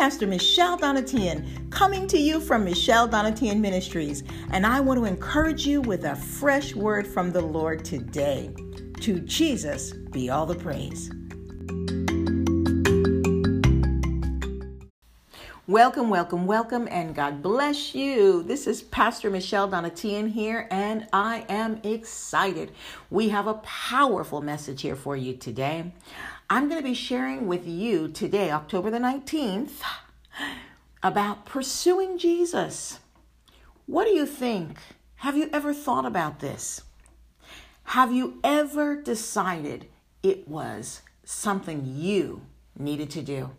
Pastor Michelle Donatian, coming to you from Michelle Donatian Ministries, and I want to encourage you with a fresh word from the Lord today. To Jesus be all the praise. Welcome, welcome, welcome, and God bless you. This is Pastor Michelle Donatian here, and I am excited. We have a powerful message here for you today. I'm going to be sharing with you today, October the 19th, about pursuing Jesus. What do you think? Have you ever thought about this? Have you ever decided it was something you needed to do?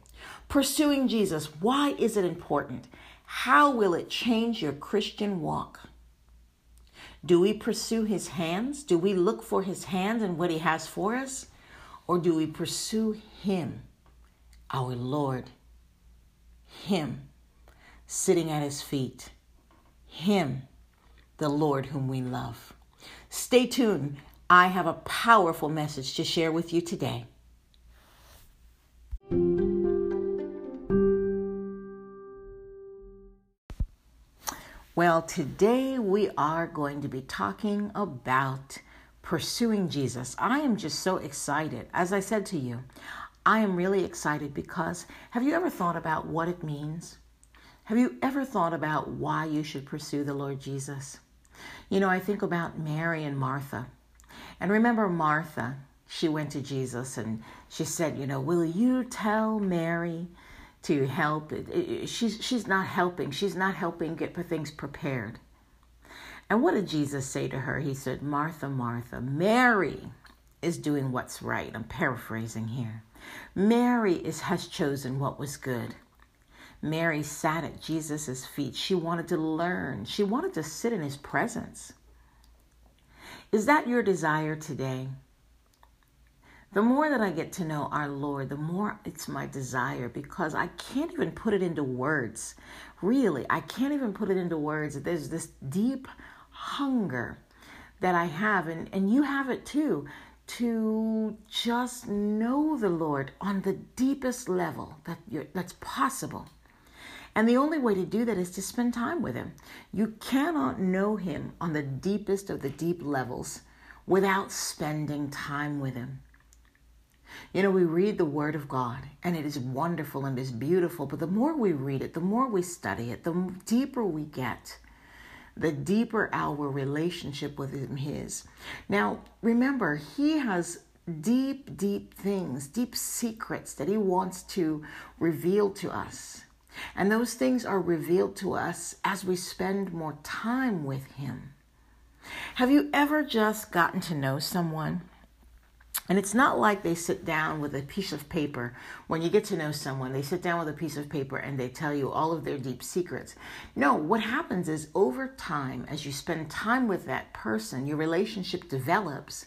Pursuing Jesus, why is it important? How will it change your Christian walk? Do we pursue his hands? Do we look for his hands and what he has for us? Or do we pursue him, our Lord? Him, sitting at his feet. Him, the Lord whom we love. Stay tuned. I have a powerful message to share with you today. Well, today we are going to be talking about pursuing Jesus. I am just so excited. As I said to you, I am really excited because have you ever thought about what it means? Have you ever thought about why you should pursue the Lord Jesus? You know, I think about Mary and Martha. And remember Martha, she went to Jesus and she said, You know, will you tell Mary to help. She's she's not helping. She's not helping get things prepared. And what did Jesus say to her? He said, "Martha, Martha, Mary is doing what's right." I'm paraphrasing here. Mary is has chosen what was good. Mary sat at Jesus' feet. She wanted to learn. She wanted to sit in his presence. Is that your desire today? The more that I get to know our Lord, the more it's my desire because I can't even put it into words. Really, I can't even put it into words. There's this deep hunger that I have, and, and you have it too, to just know the Lord on the deepest level that that's possible. And the only way to do that is to spend time with Him. You cannot know Him on the deepest of the deep levels without spending time with Him. You know, we read the Word of God and it is wonderful and it is beautiful, but the more we read it, the more we study it, the deeper we get, the deeper our relationship with Him is. Now, remember, He has deep, deep things, deep secrets that He wants to reveal to us. And those things are revealed to us as we spend more time with Him. Have you ever just gotten to know someone? And it's not like they sit down with a piece of paper. When you get to know someone, they sit down with a piece of paper and they tell you all of their deep secrets. No, what happens is over time, as you spend time with that person, your relationship develops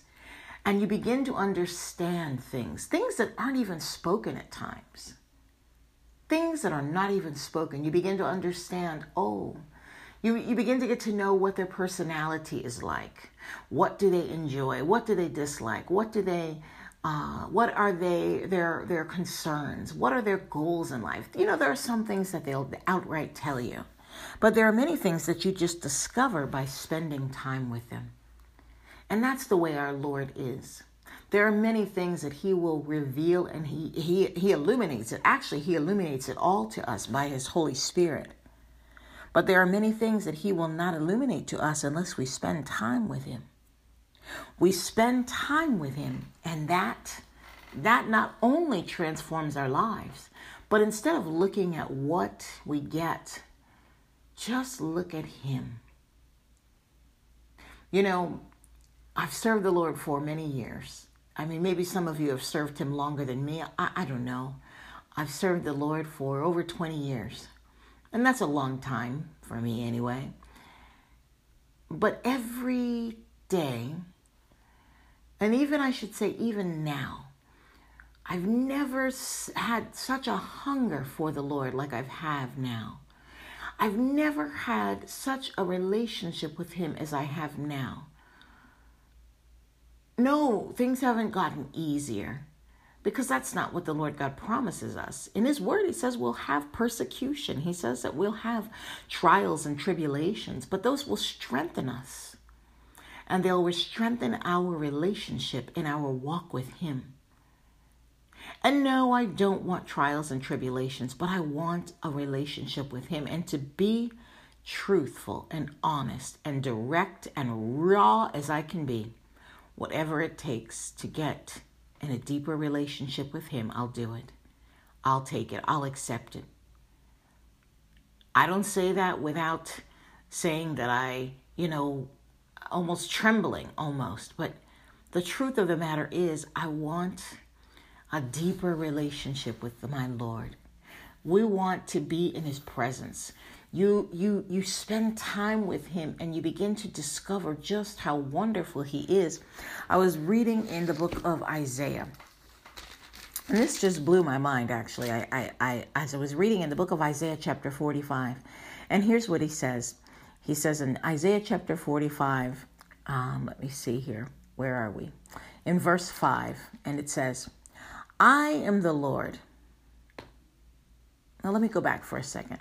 and you begin to understand things, things that aren't even spoken at times. Things that are not even spoken. You begin to understand, oh, you, you begin to get to know what their personality is like. What do they enjoy? What do they dislike? What do they uh, what are they their their concerns? What are their goals in life? You know, there are some things that they'll outright tell you, but there are many things that you just discover by spending time with them. And that's the way our Lord is. There are many things that He will reveal and He He He illuminates it. Actually, He illuminates it all to us by His Holy Spirit. But there are many things that He will not illuminate to us unless we spend time with Him. We spend time with Him, and that that not only transforms our lives, but instead of looking at what we get, just look at Him. You know, I've served the Lord for many years. I mean, maybe some of you have served Him longer than me. I, I don't know. I've served the Lord for over 20 years. And that's a long time for me anyway. But every day, and even I should say, even now, I've never had such a hunger for the Lord like I've had now. I've never had such a relationship with Him as I have now. No, things haven't gotten easier. Because that's not what the Lord God promises us. In His Word, He says we'll have persecution. He says that we'll have trials and tribulations, but those will strengthen us and they'll strengthen our relationship in our walk with Him. And no, I don't want trials and tribulations, but I want a relationship with Him and to be truthful and honest and direct and raw as I can be. Whatever it takes to get in a deeper relationship with Him, I'll do it. I'll take it. I'll accept it. I don't say that without saying that I, you know, almost trembling almost. But the truth of the matter is, I want a deeper relationship with my Lord. We want to be in His presence. You, you, you spend time with Him and you begin to discover just how wonderful He is. I was reading in the book of Isaiah. And this just blew my mind, actually. I, I, I, as I was reading in the book of Isaiah, chapter 45, and here's what he says. He says in Isaiah chapter 45, um, let me see here. Where are we? In verse 5, and it says, I am the Lord. Now let me go back for a second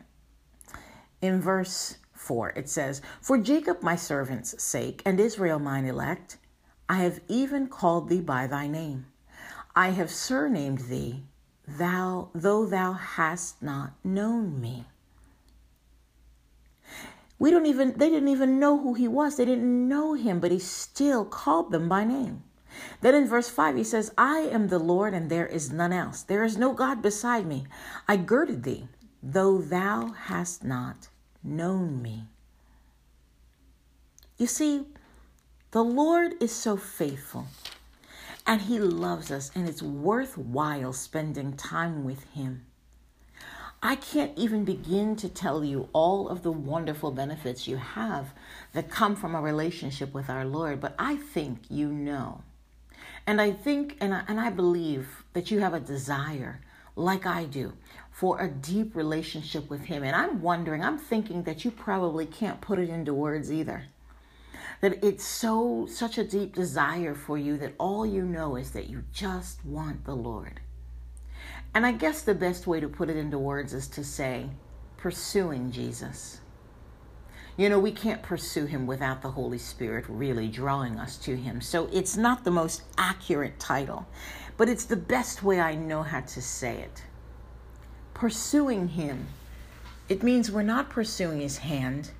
in verse 4, it says, For Jacob my servant's sake, and Israel mine elect, I have even called thee by thy name. I have surnamed thee, thou though thou hast not known me. We don't even they didn't even know who he was. They didn't know him, but he still called them by name. Then in verse 5 he says, I am the Lord and there is none else. There is no God beside me. I girded thee, though thou hast not known me. You see, the Lord is so faithful and He loves us, and it's worthwhile spending time with Him. I can't even begin to tell you all of the wonderful benefits you have that come from a relationship with our Lord, but I think you know. And I think and I, and I believe that you have a desire, like I do, for a deep relationship with Him. And I'm wondering, I'm thinking that you probably can't put it into words either. That it's so, such a deep desire for you that all you know is that you just want the Lord. And I guess the best way to put it into words is to say, pursuing Jesus. You know, we can't pursue him without the Holy Spirit really drawing us to him. So it's not the most accurate title, but it's the best way I know how to say it pursuing Him. It means we're not pursuing His hand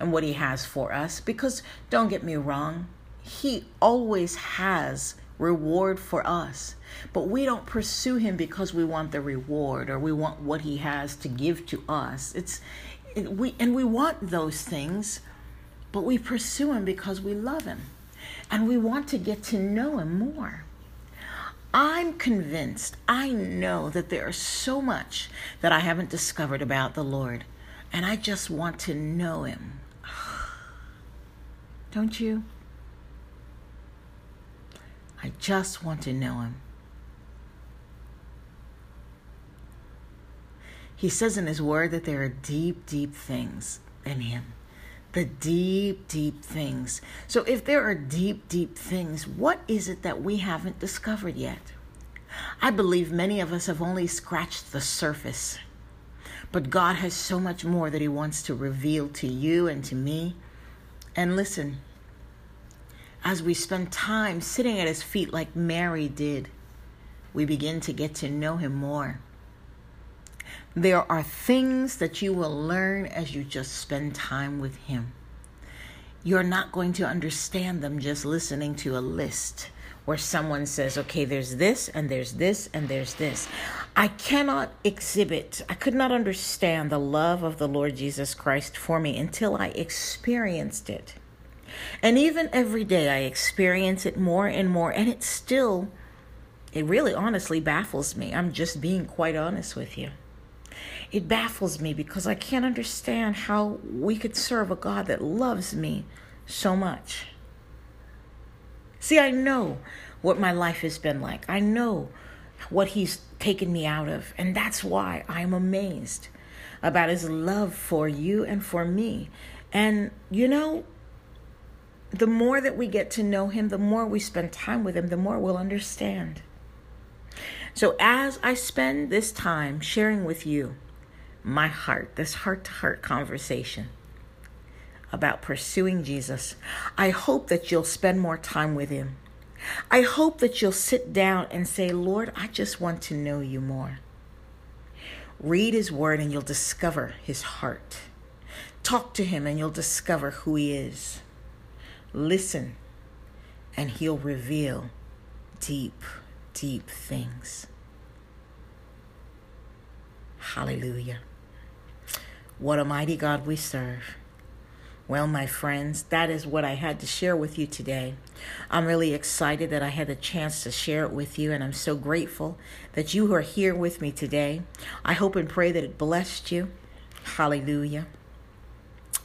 and what He has for us because don't get me wrong, He always has reward for us. But we don't pursue him because we want the reward or we want what he has to give to us. It's it, we and we want those things, but we pursue him because we love him and we want to get to know him more. I'm convinced, I know that there is so much that I haven't discovered about the Lord, and I just want to know Him. Don't you? I just want to know Him. He says in His Word that there are deep, deep things in Him. The deep, deep things. So, if there are deep, deep things, what is it that we haven't discovered yet? I believe many of us have only scratched the surface. But God has so much more that He wants to reveal to you and to me. And listen, as we spend time sitting at His feet like Mary did, we begin to get to know Him more. There are things that you will learn as you just spend time with Him. You're not going to understand them just listening to a list where someone says, okay, there's this and there's this and there's this. I cannot exhibit, I could not understand the love of the Lord Jesus Christ for me until I experienced it. And even every day I experience it more and more, and it still, it really honestly baffles me. I'm just being quite honest with you. It baffles me because I can't understand how we could serve a God that loves me so much. See, I know what my life has been like. I know what He's taken me out of. And that's why I'm amazed about His love for you and for me. And, you know, the more that we get to know Him, the more we spend time with Him, the more we'll understand. So, as I spend this time sharing with you my heart, this heart to heart conversation about pursuing Jesus, I hope that you'll spend more time with Him. I hope that you'll sit down and say, Lord, I just want to know you more. Read His Word and you'll discover His heart. Talk to Him and you'll discover who He is. Listen and He'll reveal deep, deep things. Hallelujah. What a mighty God we serve. Well, my friends, that is what I had to share with you today. I'm really excited that I had the chance to share it with you, and I'm so grateful that you are here with me today. I hope and pray that it blessed you. Hallelujah.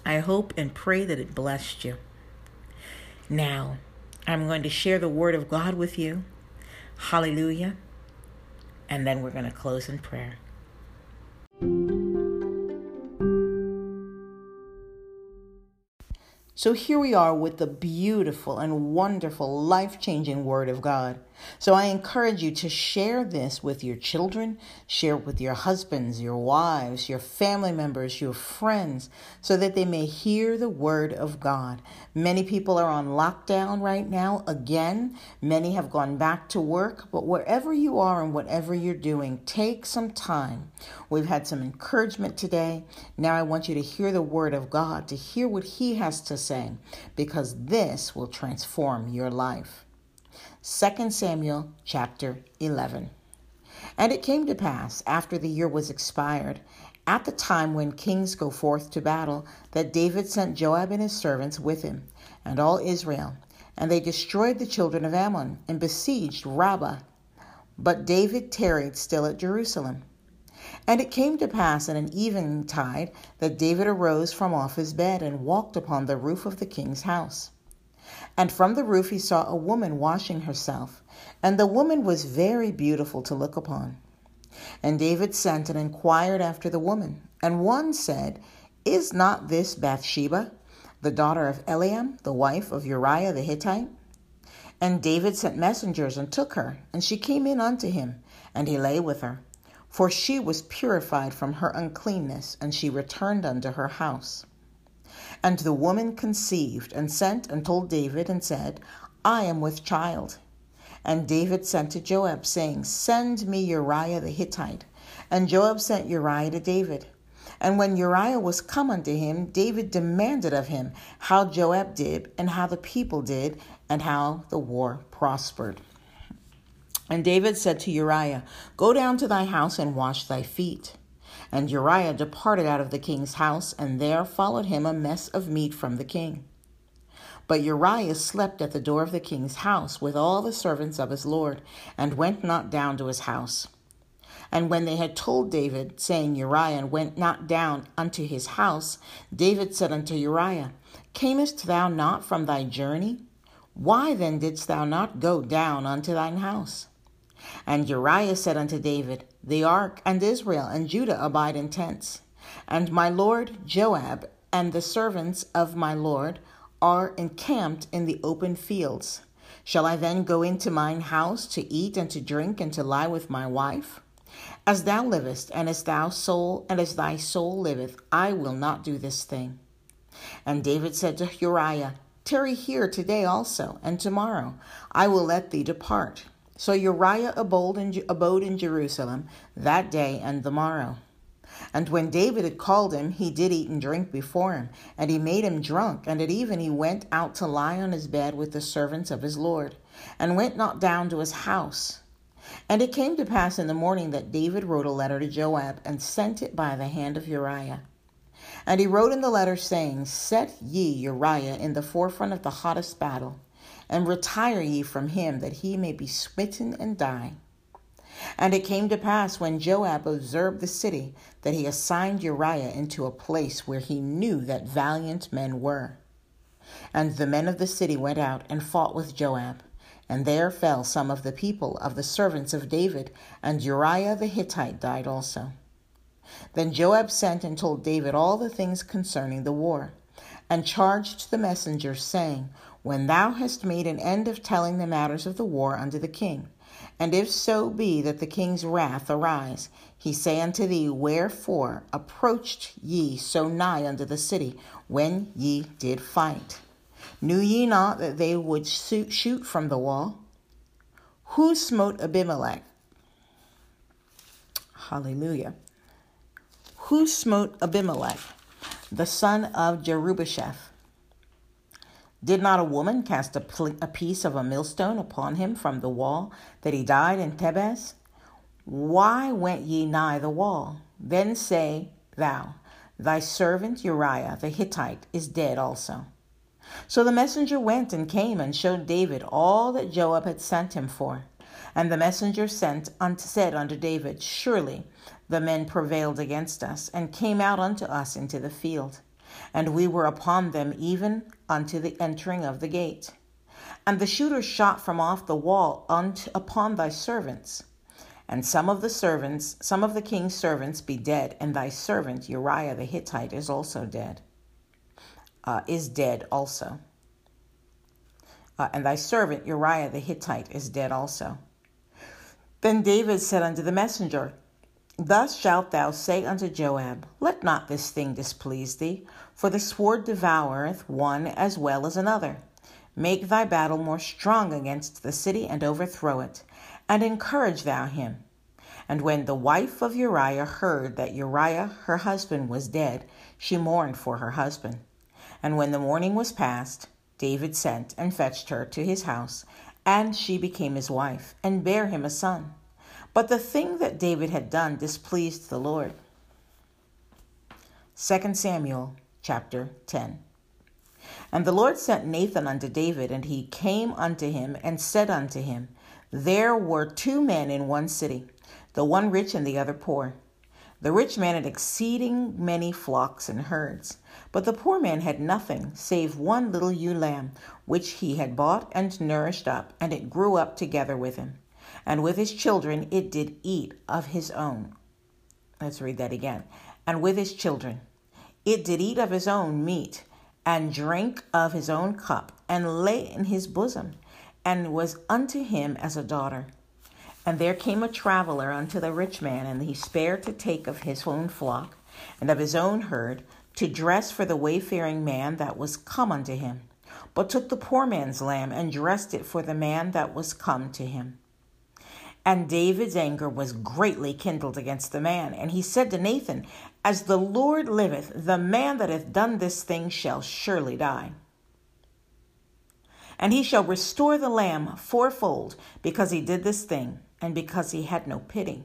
I hope and pray that it blessed you. Now, I'm going to share the word of God with you. Hallelujah. And then we're going to close in prayer. So here we are with the beautiful and wonderful, life changing Word of God. So I encourage you to share this with your children, share it with your husbands, your wives, your family members, your friends, so that they may hear the word of God. Many people are on lockdown right now. Again, many have gone back to work, but wherever you are and whatever you're doing, take some time. We've had some encouragement today. Now I want you to hear the word of God, to hear what He has to say, because this will transform your life. 2 Samuel chapter 11. And it came to pass, after the year was expired, at the time when kings go forth to battle, that David sent Joab and his servants with him, and all Israel. And they destroyed the children of Ammon, and besieged Rabbah. But David tarried still at Jerusalem. And it came to pass in an eventide that David arose from off his bed, and walked upon the roof of the king's house. And from the roof he saw a woman washing herself, and the woman was very beautiful to look upon. And David sent and inquired after the woman. And one said, Is not this Bathsheba, the daughter of Eliam, the wife of Uriah the Hittite? And David sent messengers and took her, and she came in unto him, and he lay with her. For she was purified from her uncleanness, and she returned unto her house. And the woman conceived and sent and told David and said, I am with child. And David sent to Joab, saying, Send me Uriah the Hittite. And Joab sent Uriah to David. And when Uriah was come unto him, David demanded of him how Joab did, and how the people did, and how the war prospered. And David said to Uriah, Go down to thy house and wash thy feet. And Uriah departed out of the king's house, and there followed him a mess of meat from the king. But Uriah slept at the door of the king's house with all the servants of his lord, and went not down to his house. And when they had told David, saying, Uriah went not down unto his house, David said unto Uriah, Camest thou not from thy journey? Why then didst thou not go down unto thine house? And Uriah said unto David, The ark and Israel and Judah abide in tents, and my lord Joab and the servants of my lord are encamped in the open fields. Shall I then go into mine house to eat and to drink and to lie with my wife? As thou livest, and as thou soul and as thy soul liveth, I will not do this thing. And David said to Uriah, Tarry here today also, and tomorrow I will let thee depart. So Uriah abode in, abode in Jerusalem that day and the morrow. And when David had called him, he did eat and drink before him, and he made him drunk. And at even he went out to lie on his bed with the servants of his Lord, and went not down to his house. And it came to pass in the morning that David wrote a letter to Joab, and sent it by the hand of Uriah. And he wrote in the letter, saying, Set ye Uriah in the forefront of the hottest battle and retire ye from him, that he may be smitten and die. And it came to pass when Joab observed the city that he assigned Uriah into a place where he knew that valiant men were. And the men of the city went out and fought with Joab. And there fell some of the people of the servants of David, and Uriah the Hittite died also. Then Joab sent and told David all the things concerning the war, and charged the messengers, saying, when thou hast made an end of telling the matters of the war unto the king, And if so be that the king's wrath arise, he say unto thee, Wherefore approached ye so nigh unto the city when ye did fight? Knew ye not that they would shoot from the wall? Who smote Abimelech? Hallelujah. Who smote Abimelech, the son of Jerubbesheth? Did not a woman cast a, pl- a piece of a millstone upon him from the wall that he died in Thebez? Why went ye nigh the wall? Then say thou, Thy servant Uriah the Hittite is dead also. So the messenger went and came and showed David all that Joab had sent him for. And the messenger sent unto, said unto David, Surely the men prevailed against us, and came out unto us into the field, and we were upon them even unto the entering of the gate. And the shooters shot from off the wall unto, upon thy servants. And some of the servants, some of the king's servants be dead, and thy servant Uriah the Hittite is also dead, uh, is dead also. Uh, and thy servant Uriah the Hittite is dead also. Then David said unto the messenger, Thus shalt thou say unto Joab, Let not this thing displease thee, for the sword devoureth one as well as another. Make thy battle more strong against the city, and overthrow it, and encourage thou him. And when the wife of Uriah heard that Uriah her husband was dead, she mourned for her husband. And when the mourning was past, David sent and fetched her to his house, and she became his wife, and bare him a son. But the thing that David had done displeased the Lord. 2 Samuel chapter 10. And the Lord sent Nathan unto David, and he came unto him and said unto him, There were two men in one city, the one rich and the other poor. The rich man had exceeding many flocks and herds, but the poor man had nothing save one little ewe lamb, which he had bought and nourished up, and it grew up together with him. And with his children it did eat of his own. Let's read that again. And with his children it did eat of his own meat, and drank of his own cup, and lay in his bosom, and was unto him as a daughter. And there came a traveler unto the rich man, and he spared to take of his own flock and of his own herd to dress for the wayfaring man that was come unto him, but took the poor man's lamb and dressed it for the man that was come to him. And David's anger was greatly kindled against the man. And he said to Nathan, As the Lord liveth, the man that hath done this thing shall surely die. And he shall restore the lamb fourfold, because he did this thing, and because he had no pity.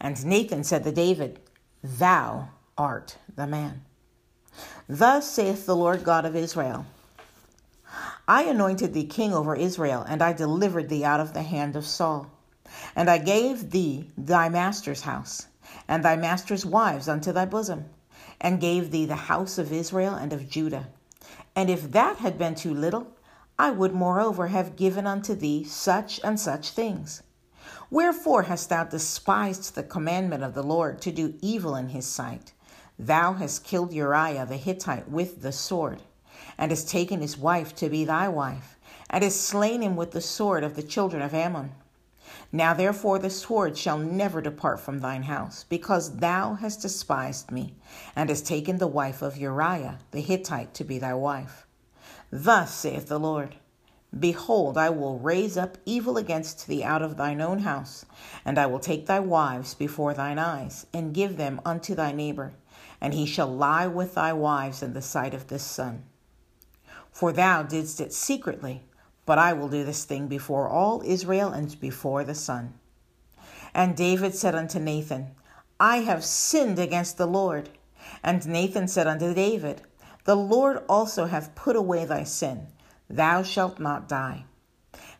And Nathan said to David, Thou art the man. Thus saith the Lord God of Israel I anointed thee king over Israel, and I delivered thee out of the hand of Saul. And I gave thee thy master's house, and thy master's wives unto thy bosom, and gave thee the house of Israel and of Judah. And if that had been too little, I would moreover have given unto thee such and such things. Wherefore hast thou despised the commandment of the Lord to do evil in his sight? Thou hast killed Uriah the Hittite with the sword and hast taken his wife to be thy wife, and hast slain him with the sword of the children of Ammon. Now therefore the sword shall never depart from thine house, because thou hast despised me, and hast taken the wife of Uriah the Hittite to be thy wife. Thus saith the Lord Behold, I will raise up evil against thee out of thine own house, and I will take thy wives before thine eyes, and give them unto thy neighbor, and he shall lie with thy wives in the sight of this sun. For thou didst it secretly, but I will do this thing before all Israel and before the sun. And David said unto Nathan, I have sinned against the Lord. And Nathan said unto David, The Lord also hath put away thy sin. Thou shalt not die.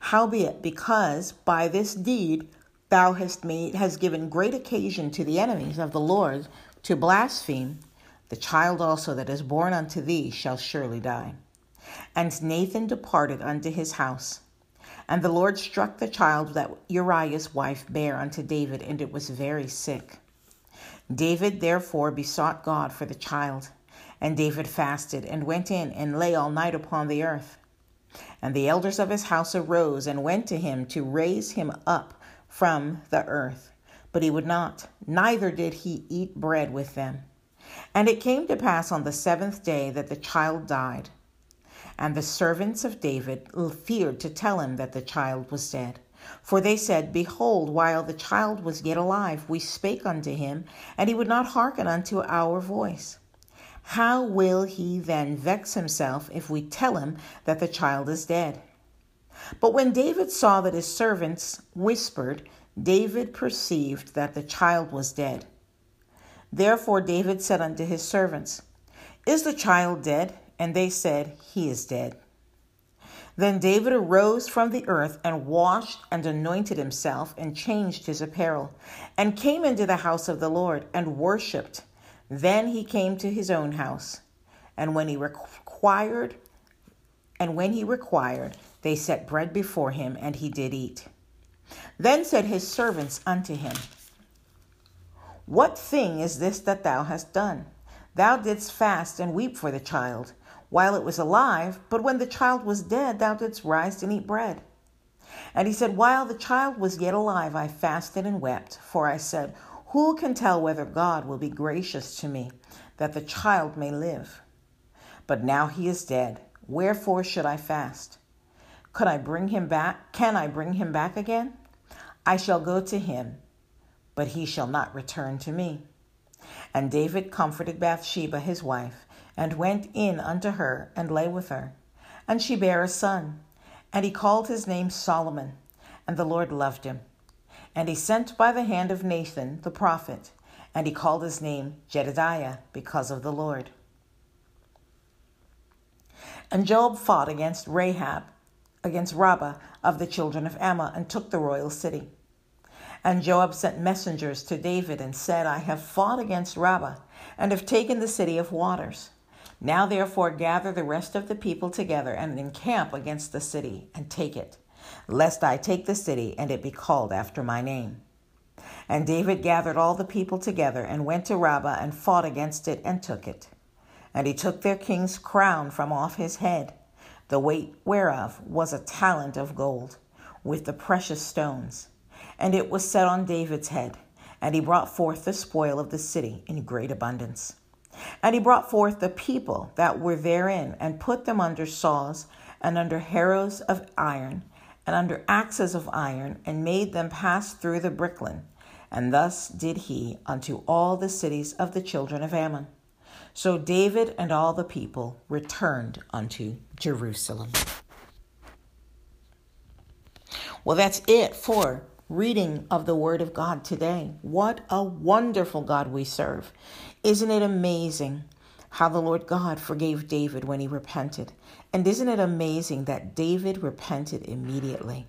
Howbeit, because by this deed thou hast made has given great occasion to the enemies of the Lord to blaspheme, the child also that is born unto thee shall surely die. And Nathan departed unto his house. And the Lord struck the child that Uriah's wife bare unto David, and it was very sick. David therefore besought God for the child. And David fasted, and went in, and lay all night upon the earth. And the elders of his house arose and went to him to raise him up from the earth. But he would not, neither did he eat bread with them. And it came to pass on the seventh day that the child died. And the servants of David feared to tell him that the child was dead. For they said, Behold, while the child was yet alive, we spake unto him, and he would not hearken unto our voice. How will he then vex himself if we tell him that the child is dead? But when David saw that his servants whispered, David perceived that the child was dead. Therefore David said unto his servants, Is the child dead? And they said, He is dead. Then David arose from the earth and washed and anointed himself and changed his apparel and came into the house of the Lord and worshipped. Then he came to his own house. And when he required, and when he required, they set bread before him, and he did eat. Then said his servants unto him, What thing is this that thou hast done? Thou didst fast and weep for the child while it was alive, but when the child was dead, thou didst rise and eat bread. And he said, While the child was yet alive, I fasted and wept, for I said, Who can tell whether God will be gracious to me, that the child may live? But now he is dead. Wherefore should I fast? Could I bring him back? Can I bring him back again? I shall go to him, but he shall not return to me. And David comforted Bathsheba his wife and went in unto her and lay with her. And she bare a son, and he called his name Solomon, and the Lord loved him. And he sent by the hand of Nathan the prophet, and he called his name Jedidiah because of the Lord. And Joab fought against Rahab, against Rabbah of the children of Ammon, and took the royal city. And Joab sent messengers to David and said, I have fought against Rabbah, and have taken the city of waters. Now therefore gather the rest of the people together and encamp against the city and take it, lest I take the city and it be called after my name. And David gathered all the people together and went to Rabbah and fought against it and took it. And he took their king's crown from off his head, the weight whereof was a talent of gold, with the precious stones. And it was set on David's head, and he brought forth the spoil of the city in great abundance. And he brought forth the people that were therein, and put them under saws, and under harrows of iron, and under axes of iron, and made them pass through the brickkiln. And thus did he unto all the cities of the children of Ammon. So David and all the people returned unto Jerusalem. Well, that's it for reading of the Word of God today. What a wonderful God we serve. Isn't it amazing how the Lord God forgave David when he repented? And isn't it amazing that David repented immediately?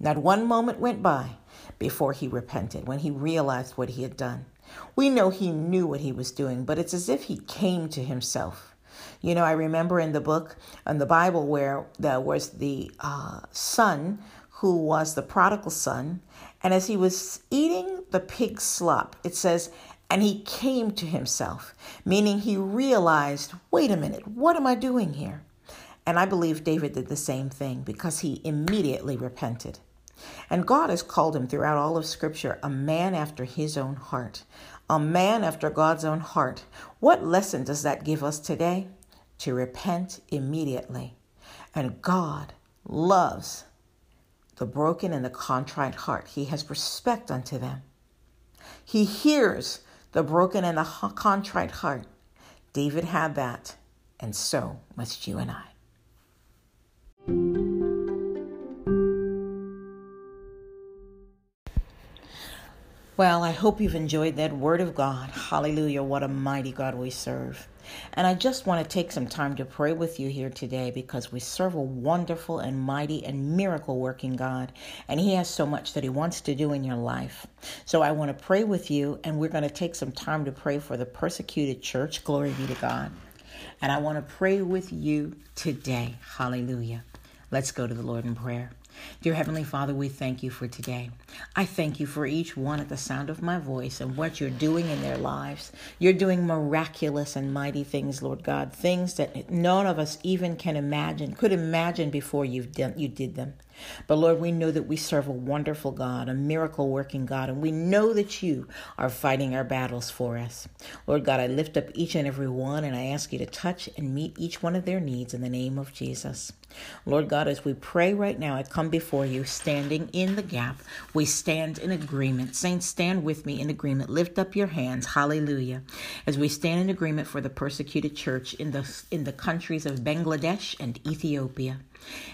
Not one moment went by before he repented, when he realized what he had done. We know he knew what he was doing, but it's as if he came to himself. You know, I remember in the book, in the Bible, where there was the uh, son who was the prodigal son. And as he was eating the pig slop, it says, and he came to himself, meaning he realized, wait a minute, what am I doing here? And I believe David did the same thing because he immediately repented. And God has called him throughout all of Scripture a man after his own heart, a man after God's own heart. What lesson does that give us today? To repent immediately. And God loves the broken and the contrite heart. He has respect unto them. He hears the broken and the contrite heart. David had that, and so must you and I. Well, I hope you've enjoyed that word of God. Hallelujah. What a mighty God we serve. And I just want to take some time to pray with you here today because we serve a wonderful and mighty and miracle working God. And He has so much that He wants to do in your life. So I want to pray with you, and we're going to take some time to pray for the persecuted church. Glory be to God. And I want to pray with you today. Hallelujah. Let's go to the Lord in prayer. Dear Heavenly Father, we thank you for today. I thank you for each one at the sound of my voice and what you're doing in their lives. You're doing miraculous and mighty things, Lord God, things that none of us even can imagine, could imagine before you've done, you did them. But Lord, we know that we serve a wonderful God, a miracle working God, and we know that you are fighting our battles for us. Lord God, I lift up each and every one and I ask you to touch and meet each one of their needs in the name of Jesus. Lord God, as we pray right now, I come before you standing in the gap. We stand in agreement. Saints, stand with me in agreement. Lift up your hands. Hallelujah. As we stand in agreement for the persecuted church in the in the countries of Bangladesh and Ethiopia.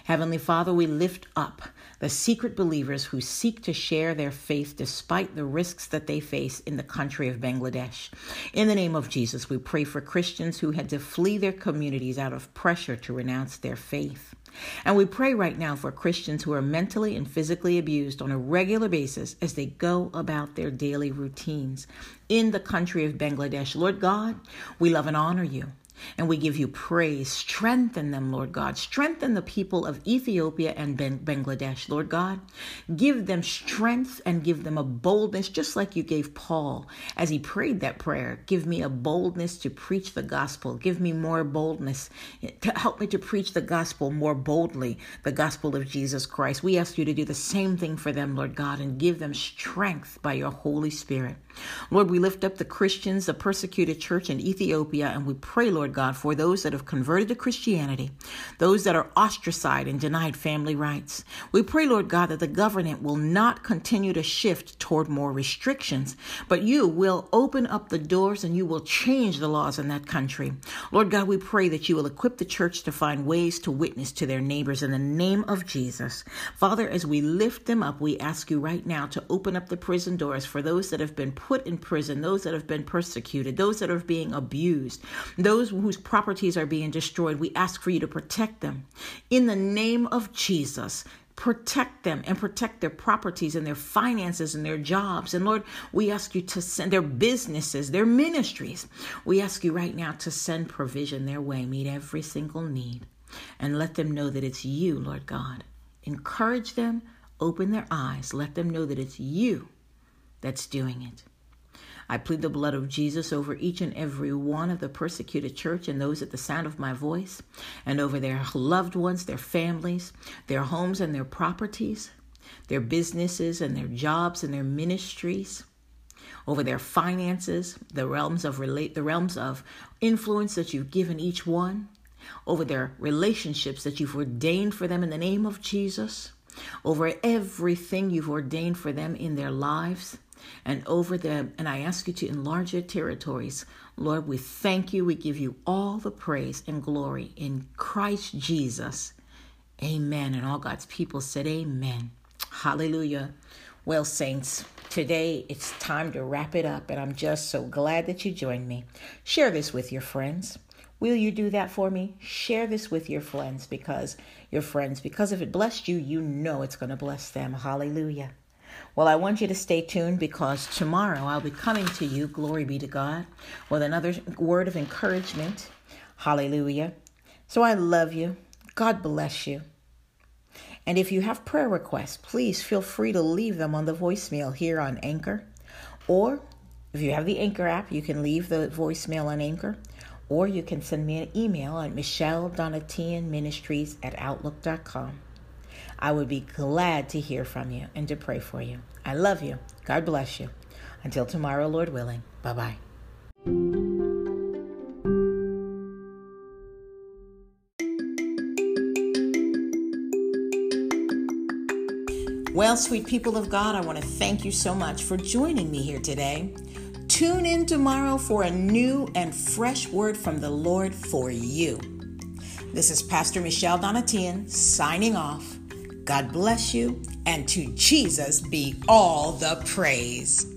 Heavenly Father, we lift up the secret believers who seek to share their faith despite the risks that they face in the country of Bangladesh. In the name of Jesus, we pray for Christians who had to flee their communities out of pressure to renounce their faith. And we pray right now for Christians who are mentally and physically abused on a regular basis as they go about their daily routines in the country of Bangladesh. Lord God, we love and honor you. And we give you praise. Strengthen them, Lord God. Strengthen the people of Ethiopia and Bangladesh, Lord God. Give them strength and give them a boldness, just like you gave Paul as he prayed that prayer. Give me a boldness to preach the gospel. Give me more boldness to help me to preach the gospel more boldly, the gospel of Jesus Christ. We ask you to do the same thing for them, Lord God, and give them strength by your Holy Spirit. Lord, we lift up the Christians, the persecuted church in Ethiopia, and we pray, Lord God, for those that have converted to Christianity, those that are ostracized and denied family rights. We pray, Lord God, that the government will not continue to shift toward more restrictions, but you will open up the doors and you will change the laws in that country. Lord God, we pray that you will equip the church to find ways to witness to their neighbors in the name of Jesus. Father, as we lift them up, we ask you right now to open up the prison doors for those that have been put in prison, those that have been persecuted, those that are being abused, those whose properties are being destroyed. We ask for you to protect them. In the name of Jesus, protect them and protect their properties and their finances and their jobs. And Lord, we ask you to send their businesses, their ministries. We ask you right now to send provision their way, meet every single need, and let them know that it's you, Lord God. Encourage them, open their eyes, let them know that it's you that's doing it. I plead the blood of Jesus over each and every one of the persecuted church and those at the sound of my voice, and over their loved ones, their families, their homes and their properties, their businesses and their jobs and their ministries, over their finances, the realms of relate the realms of influence that you've given each one, over their relationships that you've ordained for them in the name of Jesus, over everything you've ordained for them in their lives and over them. And I ask you to enlarge your territories. Lord, we thank you. We give you all the praise and glory in Christ Jesus. Amen. And all God's people said, Amen. Hallelujah. Well, saints, today it's time to wrap it up, and I'm just so glad that you joined me. Share this with your friends. Will you do that for me? Share this with your friends because your friends, because if it blessed you, you know it's going to bless them. Hallelujah. Well, I want you to stay tuned because tomorrow I'll be coming to you, glory be to God, with another word of encouragement. Hallelujah. So I love you. God bless you. And if you have prayer requests, please feel free to leave them on the voicemail here on Anchor. Or if you have the Anchor app, you can leave the voicemail on Anchor. Or you can send me an email at Michelle Donatian Ministries at Outlook.com. I would be glad to hear from you and to pray for you. I love you. God bless you. Until tomorrow, Lord willing. Bye bye. Well, sweet people of God, I want to thank you so much for joining me here today. Tune in tomorrow for a new and fresh word from the Lord for you. This is Pastor Michelle Donatian signing off. God bless you, and to Jesus be all the praise.